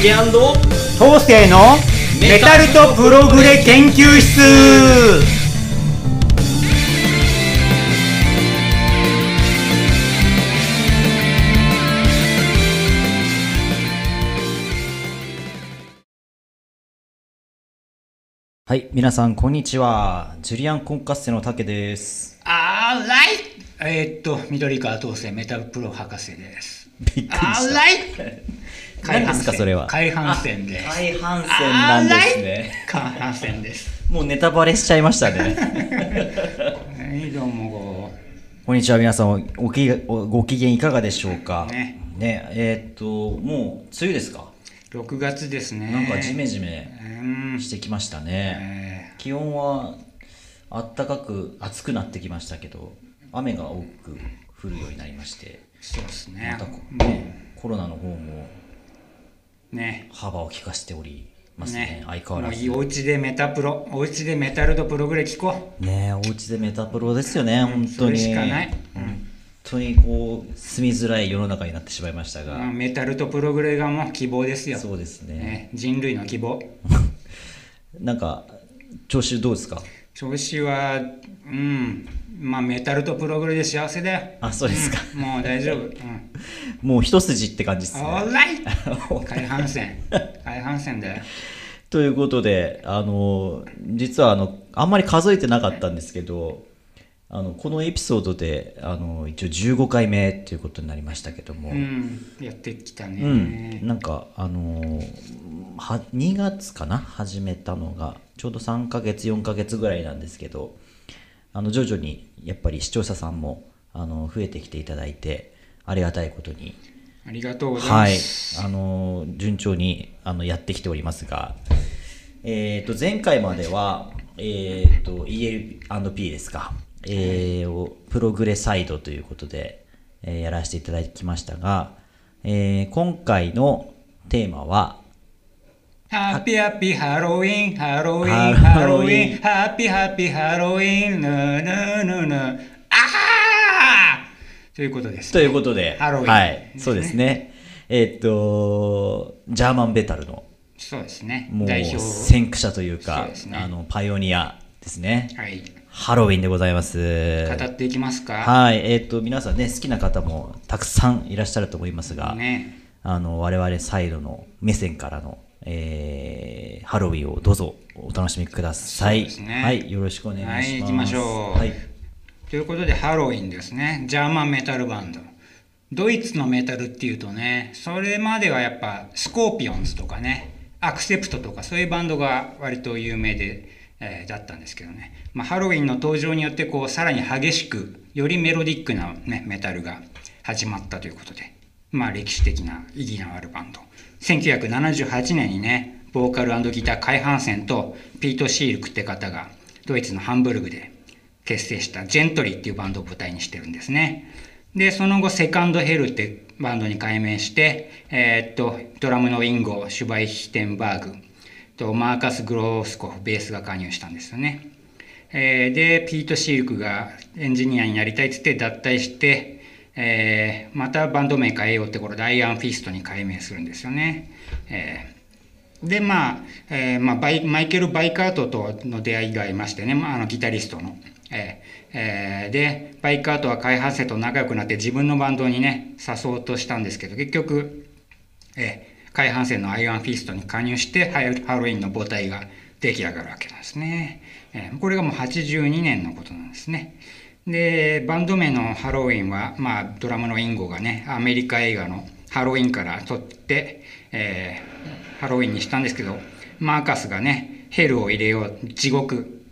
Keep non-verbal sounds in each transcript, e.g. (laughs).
竹東勢のメタルとプログレ研究室はい、皆さん、こんにちは。ジュリアン・コンカッセの竹です。あーらいえーっと緑川東勢メタルプロ博士ですびっくりした。(laughs) 何ですか、それは？海浜線です海浜線なんですね。海浜線ですもうネタバレしちゃいましたね。(laughs) はいどうもこんにちは、皆さん、おきおご機嫌いかがでしょうか？ねえーっと、もう梅雨ですか？6月ですねなんかジメジメうんしてきましたね。え気温はあったかく暑くなってきましたけど、雨が多く降るようになりまして、ーそうですねまたこ、ね、コロナの方もね。幅を利かしておりますね。ね。相変わらず。お家でメタプロお家でメタルとプログレ聞こねえお家でメタプロですよね、本当に。しかない。本当にこう住みづらい世の中になってしまいましたう、が、まあメタルとプログレがもう希望ですよ。そうですね。ね。人類の希望。(laughs) なんか調子どうですか？調子はうん。まあメタルとプログレで幸せだよ。あそうですか、うん。もう大丈夫。うん。もう一筋って感じですね。オーライ海浜線海浜線だよ。ということであの実はあのあんまり数えてなかったんですけどあのこのエピソードであの一応15回目ということになりましたけども、うん。やってきたうねん、なんかあのーは2月かな？始めたのがちょうど3ヶ月4ヶ月ぐらいなんですけどあの徐々にやっぱり視聴者さんもあの増えてきていただいてありがたいことに。ありがとうございはい。ます、あのー順調にあのやってきておりますが、えー、と前回までは、えー、と EL&P ですか、えーをプログレサイドということで、えーやらせていただきましたが、えー今回のテーマはハッピーハッピーハロウィンハロウィンハハロウィンハッピーハッピーハロウィンぬぬぬぬあはーということですということで、ハロウィンはい、そうですね。えーっと、ジャーマンベタルの、そうですね。もう代表。先駆者というそか、うですね。あのパイオニアですね。はい。ハロウィンでございます。語っていきますか？はい、えーっと、皆さんね、好きな方もたくさんいらっしゃると思いますが、ね。あの、我々サイドの目線からの、えーハロウィンをどうぞお楽しみください。ねはい、よろしくお願いします。はい行きましょうはい。ということでハロウィンですねジャーマンメタルバンドドイツのメタルっていうとねそれまではやっぱスコーピオンズとかねアクセプトとかそういうバンドが割と有名で、えーだったんですけどね、まあ、ハロウィンの登場によってこうさらに激しくよりメロディックな、ね、メタルが始まったということでまあ歴史的な意義のあるバンド1978年にねボーカルギターカイ・ハンセンとピート・シールクって方がドイツのハンブルグで結成したジェントリーっていうバンドを舞台にしてるんですね。で、その後、セカンドヘルってバンドに改名して、えーっと、ドラムのインゴ、シュバイヒテンバーグとマーカス・グロースコフ、ベースが加入したんですよね。えーで、ピート・ジールクがエンジニアになりたいっつって脱退して、えーまたバンド名変えようってことでアイアンフィストに改名するんですよね。えーでまあ、えーまあ、バイマイケル・バイカートとの出会いがありましてね、まあ、あのギタリストの。えーえーでバイカートはカイ・ハンセンと仲良くなって自分のバンドにね誘おうとしたんですけど結局、えー、カイ・ハンセンのアイアンフィストに加入してハイハロウィンの母体が出来上がるわけなんですね。えーこれがもう82年のことなんですね。でバンド名のハロウィンは、まあ、ドラムのインゴがねアメリカ映画のハロウィンから取って、えーハロウィンにしたんですけどマーカスがねヘルを入れよう地獄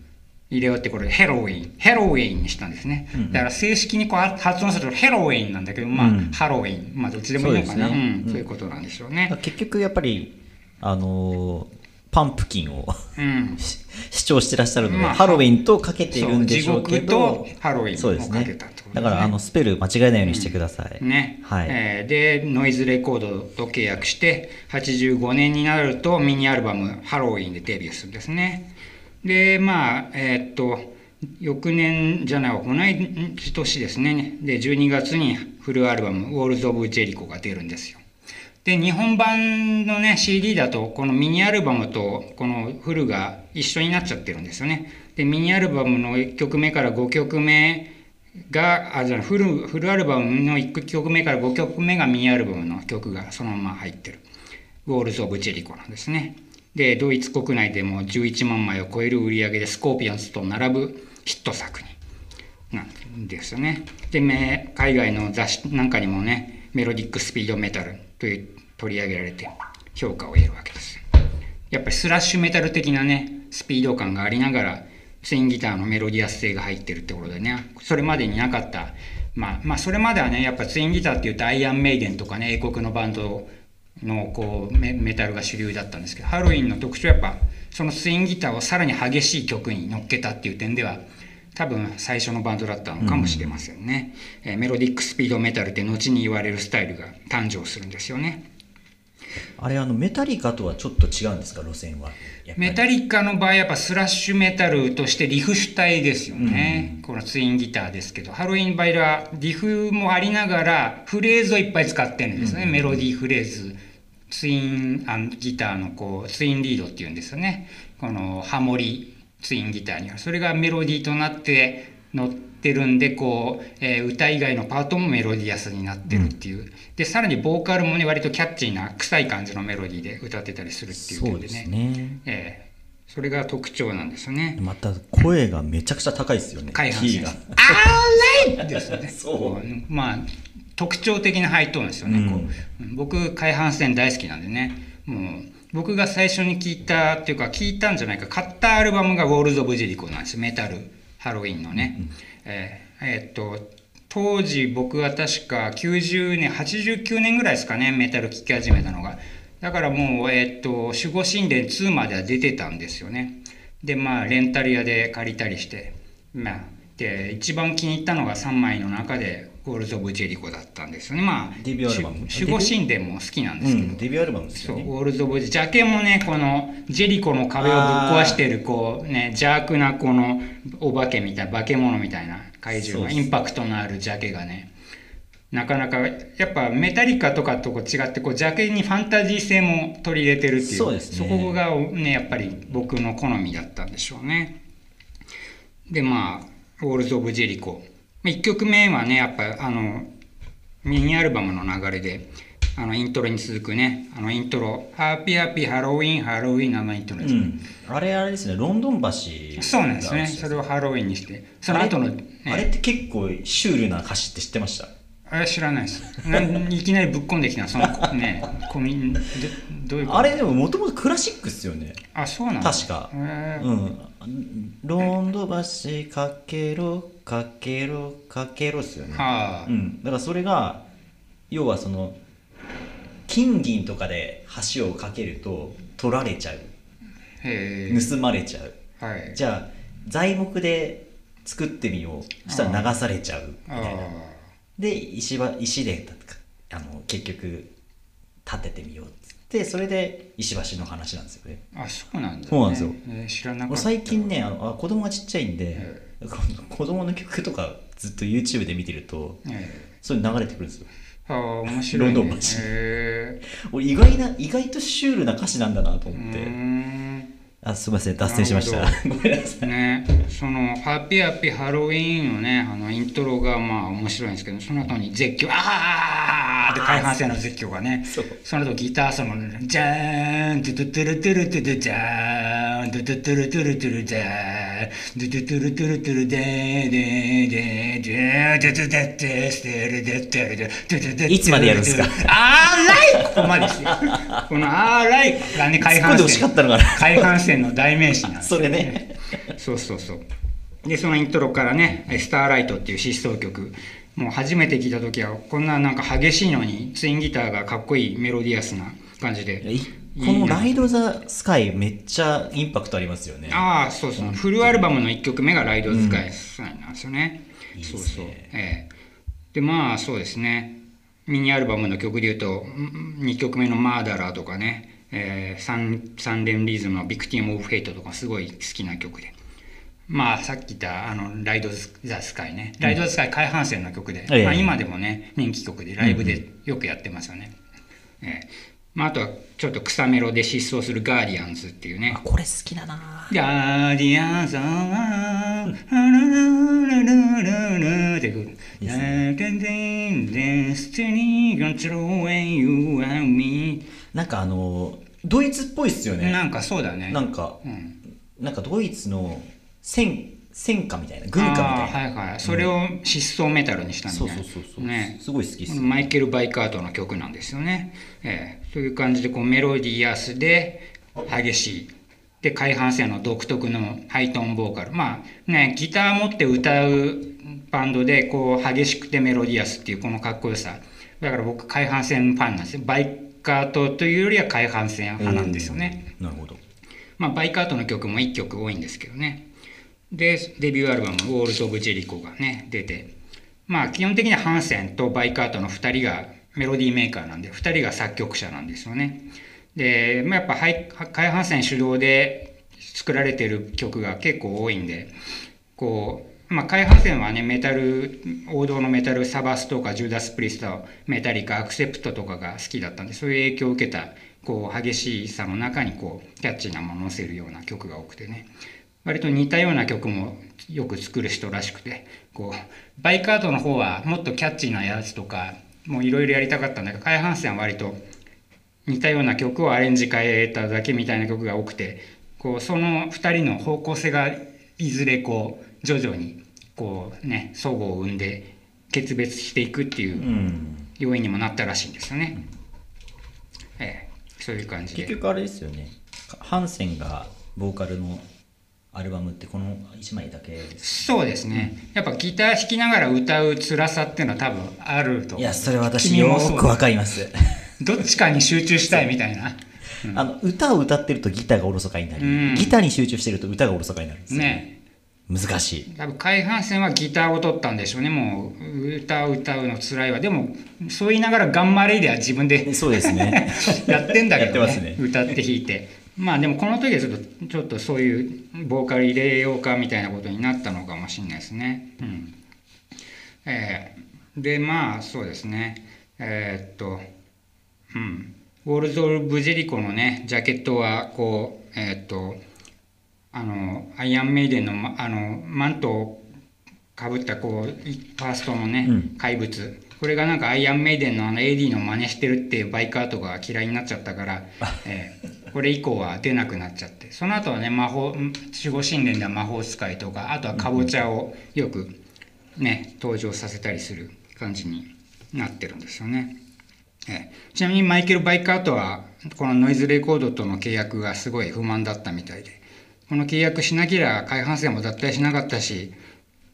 入れようってことでヘロウィンヘロウィンにしたんですね、だから正式にこう発音するとヘロウィンなんだけどまあ、うんハロウィン。まあどっちでもいいのかな。そうね。うん。そういうことなんでしょうね。結局やっぱり、あのーパンプキンをうん。し主張してらっしゃるので、まあハロウィンとかけているんでしょうけどそう地獄とハロウィンをそうですね。かけたとね。だからあのスペル間違えないようにしてください、ね。はい。えーでノイズレコードと契約して85年になるとミニアルバム「ハロウィン」でデビューするんですね。でまあえーっと翌年じゃない同じ年ですね。で12月にフルアルバム「ウォールズ・オブ・ジェリコ」が出るんですよで日本版のね CD だとこのミニアルバムとこのフルが一緒になっちゃってるんですよね。でミニアルバムの1曲目から5曲目があじゃフルフルアルバムの1曲目から5曲目がミニアルバムの曲がそのまま入ってる「ウォールズ・オブ・ジェリコ」なんですね。でドイツ国内でも11万枚を超える売り上げでスコーピオンズと並ぶヒット作になんですよね。で海外の雑誌なんかにもねメロディックスピードメタルという取り上げられて評価を得るわけです。やっぱりスラッシュメタル的なねスピード感がありながらツインギターのメロディアス性が入ってるってことでねそれまでになかったまあまあそれまではねやっぱツインギターっていうとアイアンメイデンとかね英国のバンドのこうメメタルが主流だったんですけどハロウィンの特徴はやっぱそのツインギターをさらに激しい曲に乗っけたっていう点では多分最初のバンドだったのかもしれませんね、うん、えー、メロディックスピードメタルって後に言われるスタイルが誕生するんですよね。あれあのメタリカとはちょっと違うんですか？路線は。メタリカの場合やっぱスラッシュメタルとしてリフ主体ですよね、うん、このツインギターですけど。ハロウィンバイはリフもありながらフレーズをいっぱい使ってるんですね、うん、メロディーフレーズ。ツインあギターのこうツインリードっていうんですよね。このハモリツインギターにはそれがメロディーとなって乗ってるんでこう、えー、歌以外のパートもメロディアスになってるっていう、うん、でさらにボーカルもね割とキャッチーな臭い感じのメロディーで歌ってたりするっていう点でね。そね、えー、それが特徴なんですね。また声がめちゃくちゃ高いですよね。キーが「あーらい!」ですよねそうまあ特徴的なハイトーンですよね、うん、こう僕海浜線大好きなんでねもう僕が最初に聞いたっていうか聞いたんじゃないか。買ったアルバムが「ウォールズ・オブ・ジェリコ」なんです。メタル。ハロウィンのね、うん、えー、えー、っと当時僕は確か90年89年ぐらいですかね。メタル聴き始めたのが。だからもう、えー、っと守護神殿2までは出てたんですよね。でまあレンタル屋で借りたりして。まあで一番気に入ったのが3枚の中で Walls of Jericho だったんですよね。まあ、デビューアルバム守護神殿も好きなんですけど。うん、デビューアルバムですよね。そう、 Walls of ジャケもね、このジェリコの壁をぶっ壊してる、こうね、邪悪なこのお化けみたいな、化け物みたいな怪獣が、インパクトのあるジャケがね、なかなか、やっぱメタリカとかとこ違って、こう、ジャケにファンタジー性も取り入れてるっていう、そうですね、そこがね、やっぱり僕の好みだったんでしょうね。で、まあ、ウォールズ・オブ・ジェリコ。1曲目はね、やっぱ、あの、ミニアルバムの流れで、あのイントロに続くね、あのイントロ、ハッピーハッピーハロウィン、ハロウィンのイントロです、ね、うん、あれあれですね、ロンドン橋、そうなんですね、それをハロウィンにして、その後の、ね、あれって結構シュールな歌詞って知ってました？あれ知らないです。(laughs) いきなりぶっこんできたそのね、コミどういうあれでももともとクラシックっすよね。あ、そうなん確か。うん。ロンド橋かけろ、かけろ、かけろっすよね。はあ。うん。だからそれが、要はその、金銀とかで橋をかけると取られちゃう。盗まれちゃう。はい。じゃあ、材木で作ってみよう。したら流されちゃう。みたいな。で石は石であの結局建ててみようっつってそれで石橋の話なんですよねあそうなんだ、ね、そうなんですよ、えー、知らなかった最近ねあのあ子供がちっちゃいんで、えー、子供の曲とかずっと YouTube で見てると、えー、それ流れてくるんですよ。ああ面白い、ね、ロンドン橋、えー、俺意外な意外とシュールな歌詞なんだなと思って。あすみません脱線しました。ごめんなさい。ねその「ハッピーハッピーハロウィーン」のねあのイントロがまあ面白いんですけどその後に絶叫ああってカイ・ハンセンの絶叫がねその後ギターソロの「ジャーントゥトゥトゥルトゥルトゥルジャーンーン、ドゥトゥトゥルトゥルトゥルダー、ドゥトゥトゥルトゥルトゥルダー、デーデーデー、ゥトゥダッテステルデッテルデ、ゥトゥダッテいつまでやるんですかあーらいここまでして。このあーらいがね、海阪線。海阪の代名詞、そ。うそうそう。で、そのイントロからね、スターライトっていう疾走曲。もう初めて聞いた時はこんななんか激しいのにツインギターがかっこいいメロディアスな感じでこの「ライド・ザ・スカイ」めっちゃインパクトありますよね。ああそうそう。フルアルバムの1曲目が「ライド・スカイ」なんですよね、うん、そうそう。ええ。でまあそうですね。ミニアルバムの曲でいうと2曲目の「マーダラー」とかね。えー、サンサンレンリズムの「ビクティム・オブ・フェイト」とかすごい好きな曲で。まあさっき言ったあの「 Ride the Skyね」 Ride the Sky」カイ・ハンセンの曲で、まあ、今でもね人気曲でライブでよくやってますよね、えええまあ、あとはちょっとクサメロで疾走する Guardiansっていうねあ、これ好きだな Guardiansは、あららららららってくる。なんかあの、ドイツっぽいっすよね。なんかそうだね。なんか、うんなんかドイツの戦、戦歌みたいな、軍歌みたいな。はいはい。それを疾走メタルにしたみたそいうな。そうそうそう。ね。すごい好きっす。マイケル・バイカートの曲なんですよね。ええという感じでこうメロディアスで激しい。で海浜線の独特のハイトーンボーカルまあねギター持って歌うバンドでこう激しくてメロディアスっていうこのかっこよさだから僕海浜線ファンなんですよバイカートというよりは海浜線派なんですよね。なるほど。まあ、バイカートの曲も1曲多いんですけどね。で、デビューアルバム、ウォールド・オブ・ジェリコがね、出て、まあ、基本的にはハンセンとバイカートの2人がメロディーメーカーなんで、2人が作曲者なんですよね。で、まあ、やっぱハイ、カイ・ハンセン主導で作られてる曲が結構多いんで、こう、まあ、カイ・ハンセンはね、メタル、王道のメタル、サバスとか、ジューダス・プリスト、メタリカ、アクセプトとかが好きだったんで、そういう影響を受けた、こう、激しさの中に、こう、キャッチーなものを乗せるような曲が多くてね。割と似たような曲もよく作る人らしくて、こう、バイカートの方はもっとキャッチーなやつとか、もういろいろやりたかったんだけど、カイ・ハンセンは割と似たような曲をアレンジ変えただけみたいな曲が多くて、こう、その2人の方向性がいずれこう、徐々に、こうね、相互を生んで、決別していくっていううん。要因にもなったらしいんですよね。ええ、そういう感じで。結局あれですよね。ハンセンがボーカルのアルバムってこの1枚だけです。そうですね。やっぱギター弾きながら歌う辛さっていうのは多分あると。いや、それ私よくわかります。(laughs) どっちかに集中したいみたいな。(laughs) あの、歌を歌ってるとギターがおろそかになり、うんギターに集中してると歌がおろそかになるんですよ。ね。難しい。多分海半戦はギターを取ったんでしょうね。もう歌を歌うの辛いわ。でもそう言いながらガンマレイでは自分でそうですね。(laughs) やってんだけど、やってますね歌って弾いて。まあでもこの時はちょっとちょっとそういうボーカル入れようかみたいなことになったのかもしれないですね。うんえーでまあそうですね。えーっと、うん、ウォールド・オブ・ジェリコのねジャケットはこうえーっとあのアイアンメイデンのまあのマントをかぶったこういファーストのね、うん怪物これがなんかアイアンメイデンのあの AD の真似してるっていうバイカートが嫌いになっちゃったから、(laughs) えーこれ以降は出なくなっちゃってその後はね魔法守護神殿では魔法使いとかあとはかぼちゃをよくね登場させたりする感じになってるんですよね。えちなみにマイケル・バイカートはこのノイズレコードとの契約がすごい不満だったみたいでこの契約しなければ開発線も脱退しなかったし、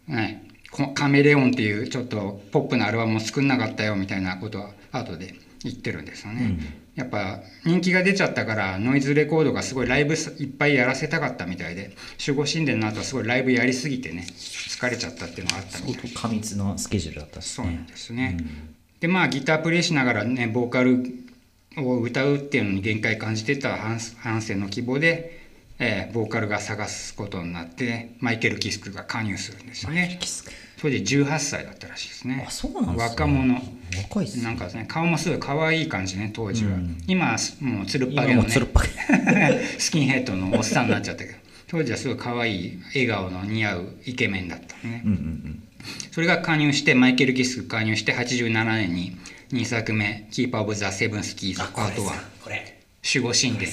ね、カメレオンっていうちょっとポップなアルバムも作んなかったよみたいなことは後で言ってるんですよね。やっぱ人気が出ちゃったからノイズレコードがすごいライブいっぱいやらせたかったみたいで守護神殿の後はすごいライブやりすぎてね疲れちゃったっていうのがあったみたい過密なスケジュールだったですねそうなん。ですね。でまあギタープレイしながらねボーカルを歌うっていうのに限界感じてたハンスハンセンの希望で、えーボーカルが探すことになってマイケル・キスクが加入するんですよね。キスか当時18歳だったらしいですねあ、。そうなんですね。若者。若いっすね。なんかね顔もすごい可愛い感じね当時は。うん今はもうつるっぱ今げのねもつるっぱげ。(laughs) スキンヘッドのおっさんになっちゃったけど当時はすごい可愛い笑顔の似合うイケメンだったのね。うんうんうん。それが加入してマイケル・キスク加入して87年に2作目「キーパー・オブ・ザ・セブン・スキーズ」パート1これ。守護神殿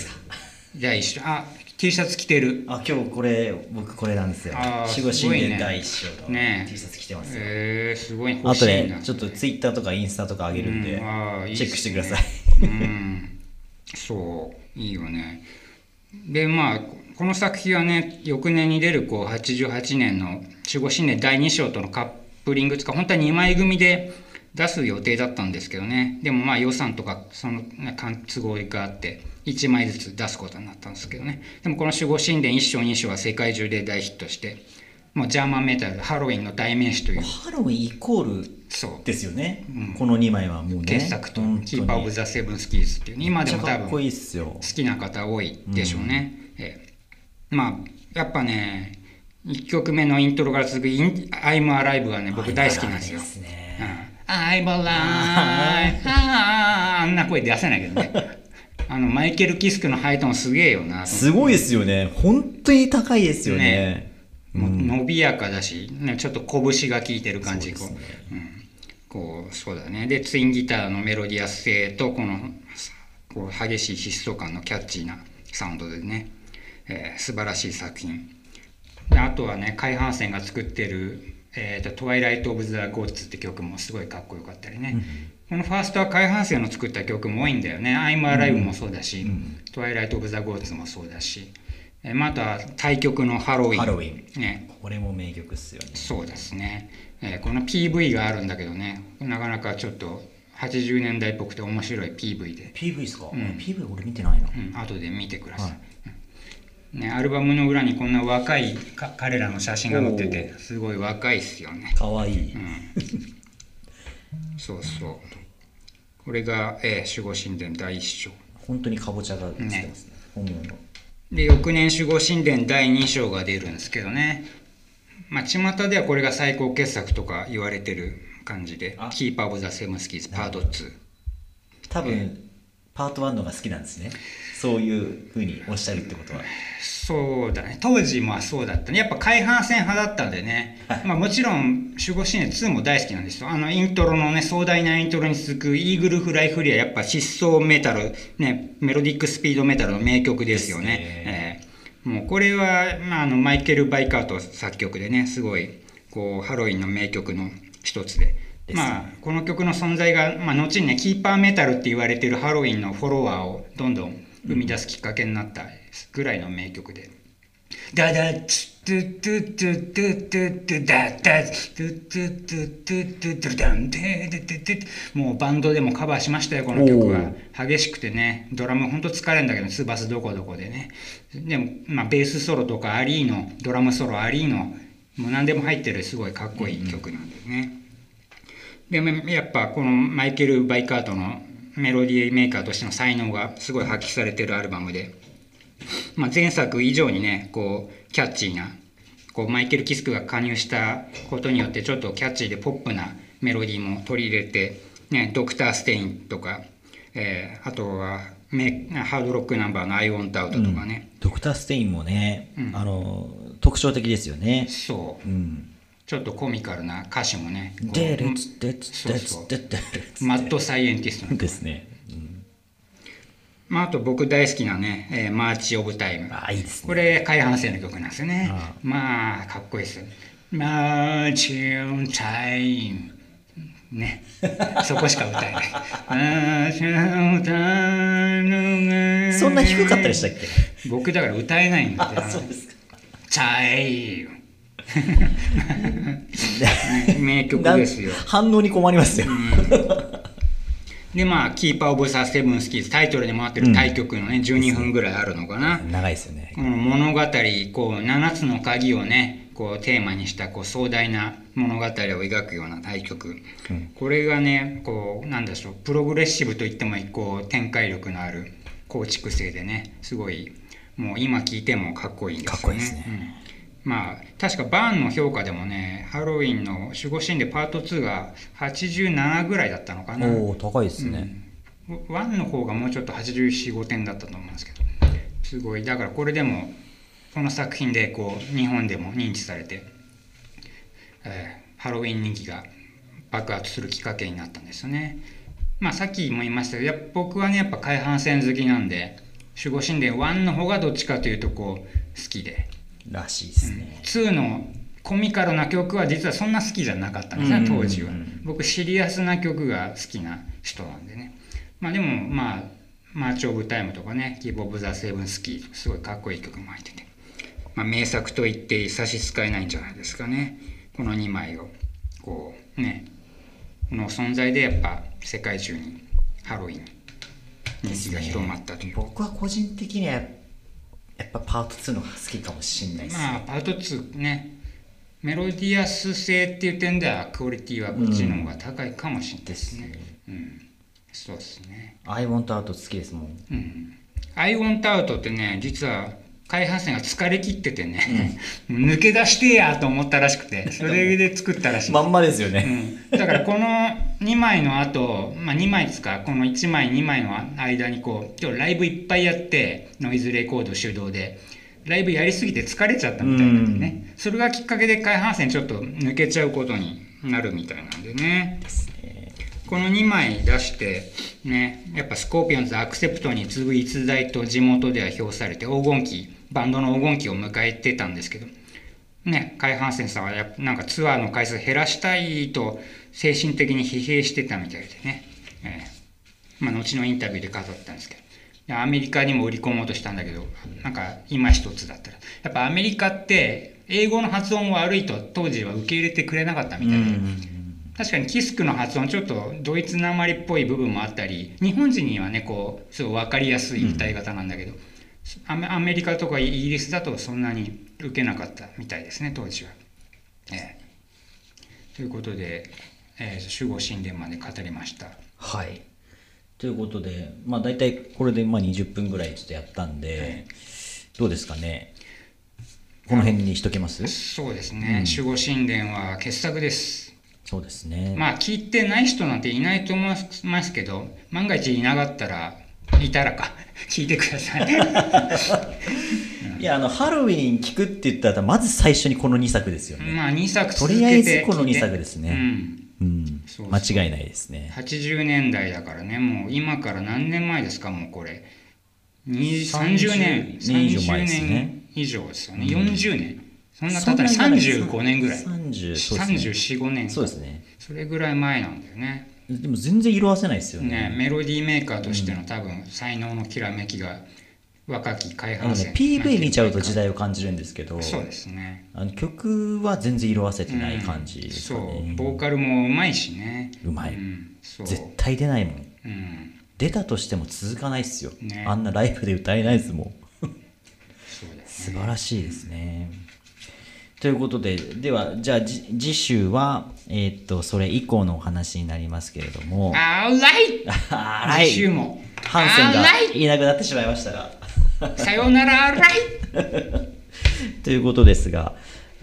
じゃあ一緒あ T シャツ着てる。あ、今日これ、僕これなんですよ。守護神殿第一章のね。え T シャツ着てますよ。えー、すごい欲あとしいな、でちょっとツイッターとかインスタとか上げるんで、うんチェックしてください。うん。そういいよね。でまあこの作品はね翌年に出るこう88年の守護神殿第2章とのカップリングつか本当は2枚組で出す予定だったんですけどね。でもまあ予算とかその、ね、都合があって1枚ずつ出すことになったんですけどね。でもこの守護神殿1章2章は世界中で大ヒットしてもうジャーマンメタルハロウィンの代名詞という。ハロウィンイコールそうですよね。う。んこの2枚はもうね。傑作とキーパー・オブ・ザ・セブン・スキーズっていうね今でも多分好。きな方多いでしょうね。ええ。まあやっぱね1曲目のイントロから続くイン「I'm Alive」がね僕大好きなんですよ。I'm alive, I'm (laughs) んな声出せないけどねあのマイケル・キスクのハイトーンすげえよなすごいですよね。本当に高いですよね。ね。もう伸びやかだし、ね、ちょっと拳が効いてる感じ。こうね。うん、こうそうだね。でツインギターのメロディアス性とこのこう激しい疾走感のキャッチーなサウンドでね、えー素晴らしい作品。であとはね海浜線が作ってる「えーとトワイライト・オブ・ザ・ゴッツ」って曲もすごいかっこよかったりね、このファーストは海浜線の作った曲も多いんだよね「I'm Alive」もそうだし「トワイライト・オブ・ザ・ゴッツ」もそうだし、えーまた対曲の「ハロウィン」ハロウィン。ねこれも名曲っすよね。そうですね、えーこの PV があるんだけどね。なかなかちょっと80年代っぽくて面白い PV で、PV ですか、?PV 俺見てないな。うん、後で見てください、はい。うん。ね、アルバムの裏にこんな若いか彼らの写真が載っててすごい若いっすよね。かわいい。そうそうこれが、えー守護神殿第一章。本当にかぼちゃが映ってますね。本物の。で翌年守護神殿第2章が出るんですけどね。まあ巷ではこれが最高傑作とか言われてる感じで。あ「キーパー・オブ・ザ・セブン・スキーズ」パート2多分、パート1のが好きなんですね。そういうふうにおっしゃるってことは。そうだね。当時もそうだったね。やっぱ海浜線派だったんでね、まあ、もちろん守護神殿2も大好きなんですよ。あのイントロのね壮大なイントロに続くイーグルフライフリーはやっぱ疾走メタルねメロディックスピードメタルの名曲ですよね。ですえーもうこれは、まあ、あのマイケル・ヴァイカート作曲でねすごいこうハロウィンの名曲の一つで。ですまあ、この曲の存在が、まあ、後にねキーパーメタルって言われてるハロウィンのフォロワーをどんどん生み出すきっかけになったぐらいの名曲で。ダダッツトゥトゥトゥトゥトゥダッダッツトゥトゥトゥトゥトゥトゥダンデデデデもうバンドでもカバーしましたよこの曲は激しくてねドラムほんと疲れるんだけどツーバスどこどこでねでも、まあ、ベースソロとかアリーノドラムソロアリーノもう何でも入ってるすごいかっこいい曲なんですね、でもやっぱこのマイケル・バイカートのメロディーメーカーとしての才能がすごい発揮されてるアルバムで、まあ、前作以上にねこうキャッチーなこうマイケル・キスクが加入したことによってちょっとキャッチーでポップなメロディーも取り入れて、ね、ドクター・ステインとか、えーあとはメハードロックナンバーの「I Want Out」とかね、ドクター・ステインもね、あの、特徴的ですよね。そううん。ちょっとコミカルな歌詞もねマッドサイエンティストなですね。まあ、あと僕大好きなね、えーマーチ・オブ・タイム。ああ、いいですね。これ、海浜線の曲なんですよねああ。まあ、かっこいいですよ。March of Time。ね。(laughs) そこしか歌えない。そんな低かったでしたっけ？僕だから歌えないんだよ。(laughs) そうですか。 Time。(laughs) 名曲ですよ。反応に困りますよ。で、まあ、 Keeper of the Seven Keys、タイトルにもなってる大曲のね、12分ぐらいあるのかな。長いですよね。この物語こう7つの鍵をねこうテーマにしたこう壮大な物語を描くような対曲、これがねこうなんでしょうプログレッシブといってもこう展開力のある構築性でねすごいもう今聴いてもかっこいいんですよね。かっこいいですねうんまあ確かバーンの評価でもねハロウィンの守護神でパート2が87ぐらいだったのかな。おお高いですね。1の方がもうちょっと845点だったと思うんですけどすごいだからこれでもこの作品でこう日本でも認知されて、えーハロウィン人気が爆発するきっかけになったんですよね。まあさっきも言いましたけどや僕はねやっぱ海浜線好きなんで守護神殿1の方がどっちかというとこう好きでらしいですね。2のコミカルな曲は実はそんな好きじゃなかったんですねうん。うんうんうん。当時は僕シリアスな曲が好きな人なんでね。まあでもまあ「マーチ・オブ・タイム」とかね「 Keeper of the Seven Keys」すごいかっこいい曲も入ってて、まあ、名作と言って差し支えないんじゃないですかね。この2枚をこうね。この存在でやっぱ世界中にハロウィン人気が広まったという。僕は個人的にはやっぱパート2の方が好きかもしれないです、まあパート2ねメロディアス性っていう点ではクオリティはこっちの方が高いかもしれないですね。うん、そうですね。I want out 好きですもん。うん。I want out ってね、実は開発者が疲れ切っててね、(laughs) 抜け出してやと思ったらしくて、(laughs) それで作ったらしい。まんまですよね。うん、だからこの2枚の後、まあ2枚ですか、この1枚2枚の間にこう、今日ライブいっぱいやって、ノイズレコード手動で、ライブやりすぎて疲れちゃったみたいなんでね、それがきっかけで海半線ちょっと抜けちゃうことになるみたいなんでね。この2枚出して、ね、やっぱスコーピオンズアクセプトに次ぐ逸材と地元では評されて黄金期、バンドの黄金期を迎えてたんですけど、ね、カイ・ハンセンさんはやっぱなんかツアーの回数減らしたいと精神的に疲弊してたみたいでね、えーまあ、後のインタビューで語ったんですけど。でアメリカにも売り込もうとしたんだけどなんか今一つだったら。やっぱアメリカって英語の発音悪いと当時は受け入れてくれなかったみたいで、確かにキスクの発音ちょっとドイツなまりっぽい部分もあったり日本人にはねこうすごい分かりやすい歌い方なんだけど、アメアメリカとかイギリスだとそんなに受けなかったみたいですね当時は。ええということで、えー守護神殿まで語りました。はい。ということで、まあ大体これでまあ20分ぐらいちょっとやったんで、どうですかね？この辺にしとけます？そうですね、守護神殿は傑作です。そうですね。まあ聞いてない人なんていないと思いますけど万が一いなかったらいたらか。聞いてください。(laughs) いや、あの、ハロウィン聞くって言ったら、まず最初にこの2作ですよね。まあ2作とりあえずこの聞いて2作ですね。うん。うん。そう。そう。間違いないですね。80年代だからね。もう今から何年前ですかもうこれ。に30 30年。年以上前30ですね。年以上ですよね、40年。そんな経ったらそんなに35年ぐらい。30そうですね。345年そうですね。それぐらい前なんだよねでも全然色あせないですよね。ねメロディーメーカーとしての多分才能のきらめきが若き開あのね発、PV 見ちゃうと時代を感じるんですけど、そうですねあの曲は全然色あせてない感じですそかね。うボーカルもうまいしねうまいうん、そう絶対出ないもん。うん出たとしても続かないっすよ。ねあんなライブで歌えないですもん。そうです (laughs) 素晴らしいですね。ということで、では、じゃあ、じ次週は、えーっと、それ以降のお話になりますけれども、(laughs) あーらいは来週も。ハンセンがいいなくなってしまいましたが。(laughs) さよならあらいということですが、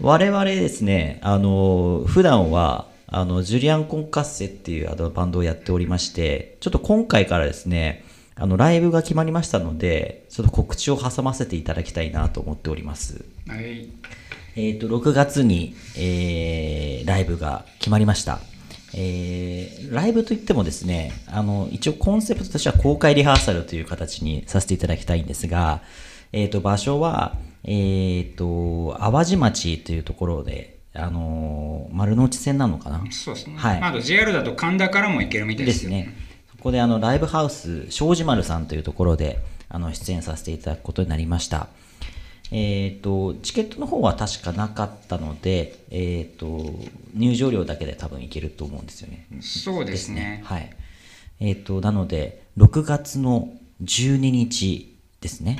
我々ですね、あの、普段は、あの、ジュリアン・コンカッセっていうあのバンドをやっておりまして、ちょっと今回からですね、あの、ライブが決まりましたので、ちょっと告知を挟ませていただきたいなと思っております。はいえっ、と、6月に、えーライブが決まりました。えーライブといってもですね、あの、一応コンセプトとしては公開リハーサルという形にさせていただきたいんですが、えっ、と、場所は、えっ、と、淡路町というところで、あのー丸の内線なのかな？そうですね、はいあと JR だと神田からも行けるみたいでですよすね。そこであのライブハウス庄司丸さんというところであの出演させていただくことになりました。えっ、とチケットの方は確かなかったので、えっ、と入場料だけで多分いけると思うんですよね。そうですねはい。えっ、となので6月の12日ですね。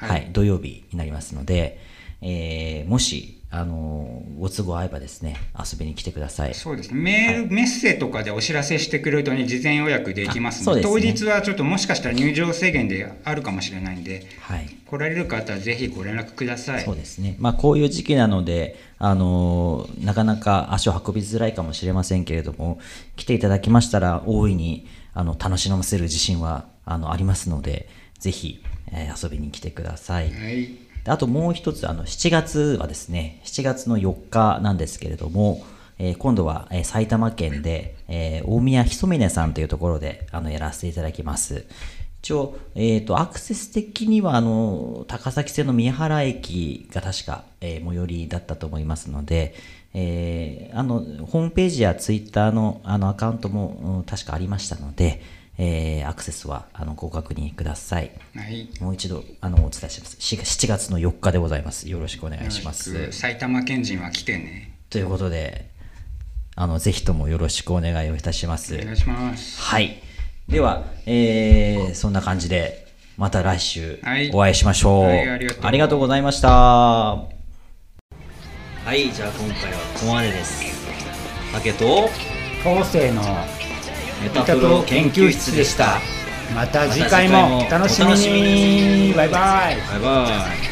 ははいい、土曜日になりますので、えーもしあのご都合合えばですね遊びに来てください。そうですねメール、メッセとかでお知らせしてくれるとね事前予約できますのでね当日はちょっともしかしたら入場制限であるかもしれないんではい。来られる方はぜひご連絡くださいそうですね。まあ、こういう時期なので、あのーなかなか足を運びづらいかもしれませんけれども、来ていただきましたら、大いに、あの、楽しませる自信は、あの、ありますので、ぜひ、えー遊びに来てください。はいであともう一つ、あの、7月はですね、7月の4日なんですけれども、えー今度は、えー埼玉県で、えー大宮ひそみねさんというところで、あの、やらせていただきます。一応、えっ、と、アクセス的には、あの、高崎線の宮原駅が確か、え最寄りだったと思いますので、えーあの、ホームページやツイッターのあのアカウントも、うん確かありましたので、えーアクセスは、あの、ご確認ください。はいもう一度、あの、お伝えします。し7月の4日でございます。よろしくお願いします。埼玉県人は来てねということで、あの、ぜひともよろしくお願いをいたします。お願いしますはい。では、えー、そんな感じで、また来週はいお会いしましょう。はいありがとうございました。はい、じゃあ今回はここまでです。竹と後世のメタプロ研究室でした。また次回もお楽しみに。バイバイ。バイバイ。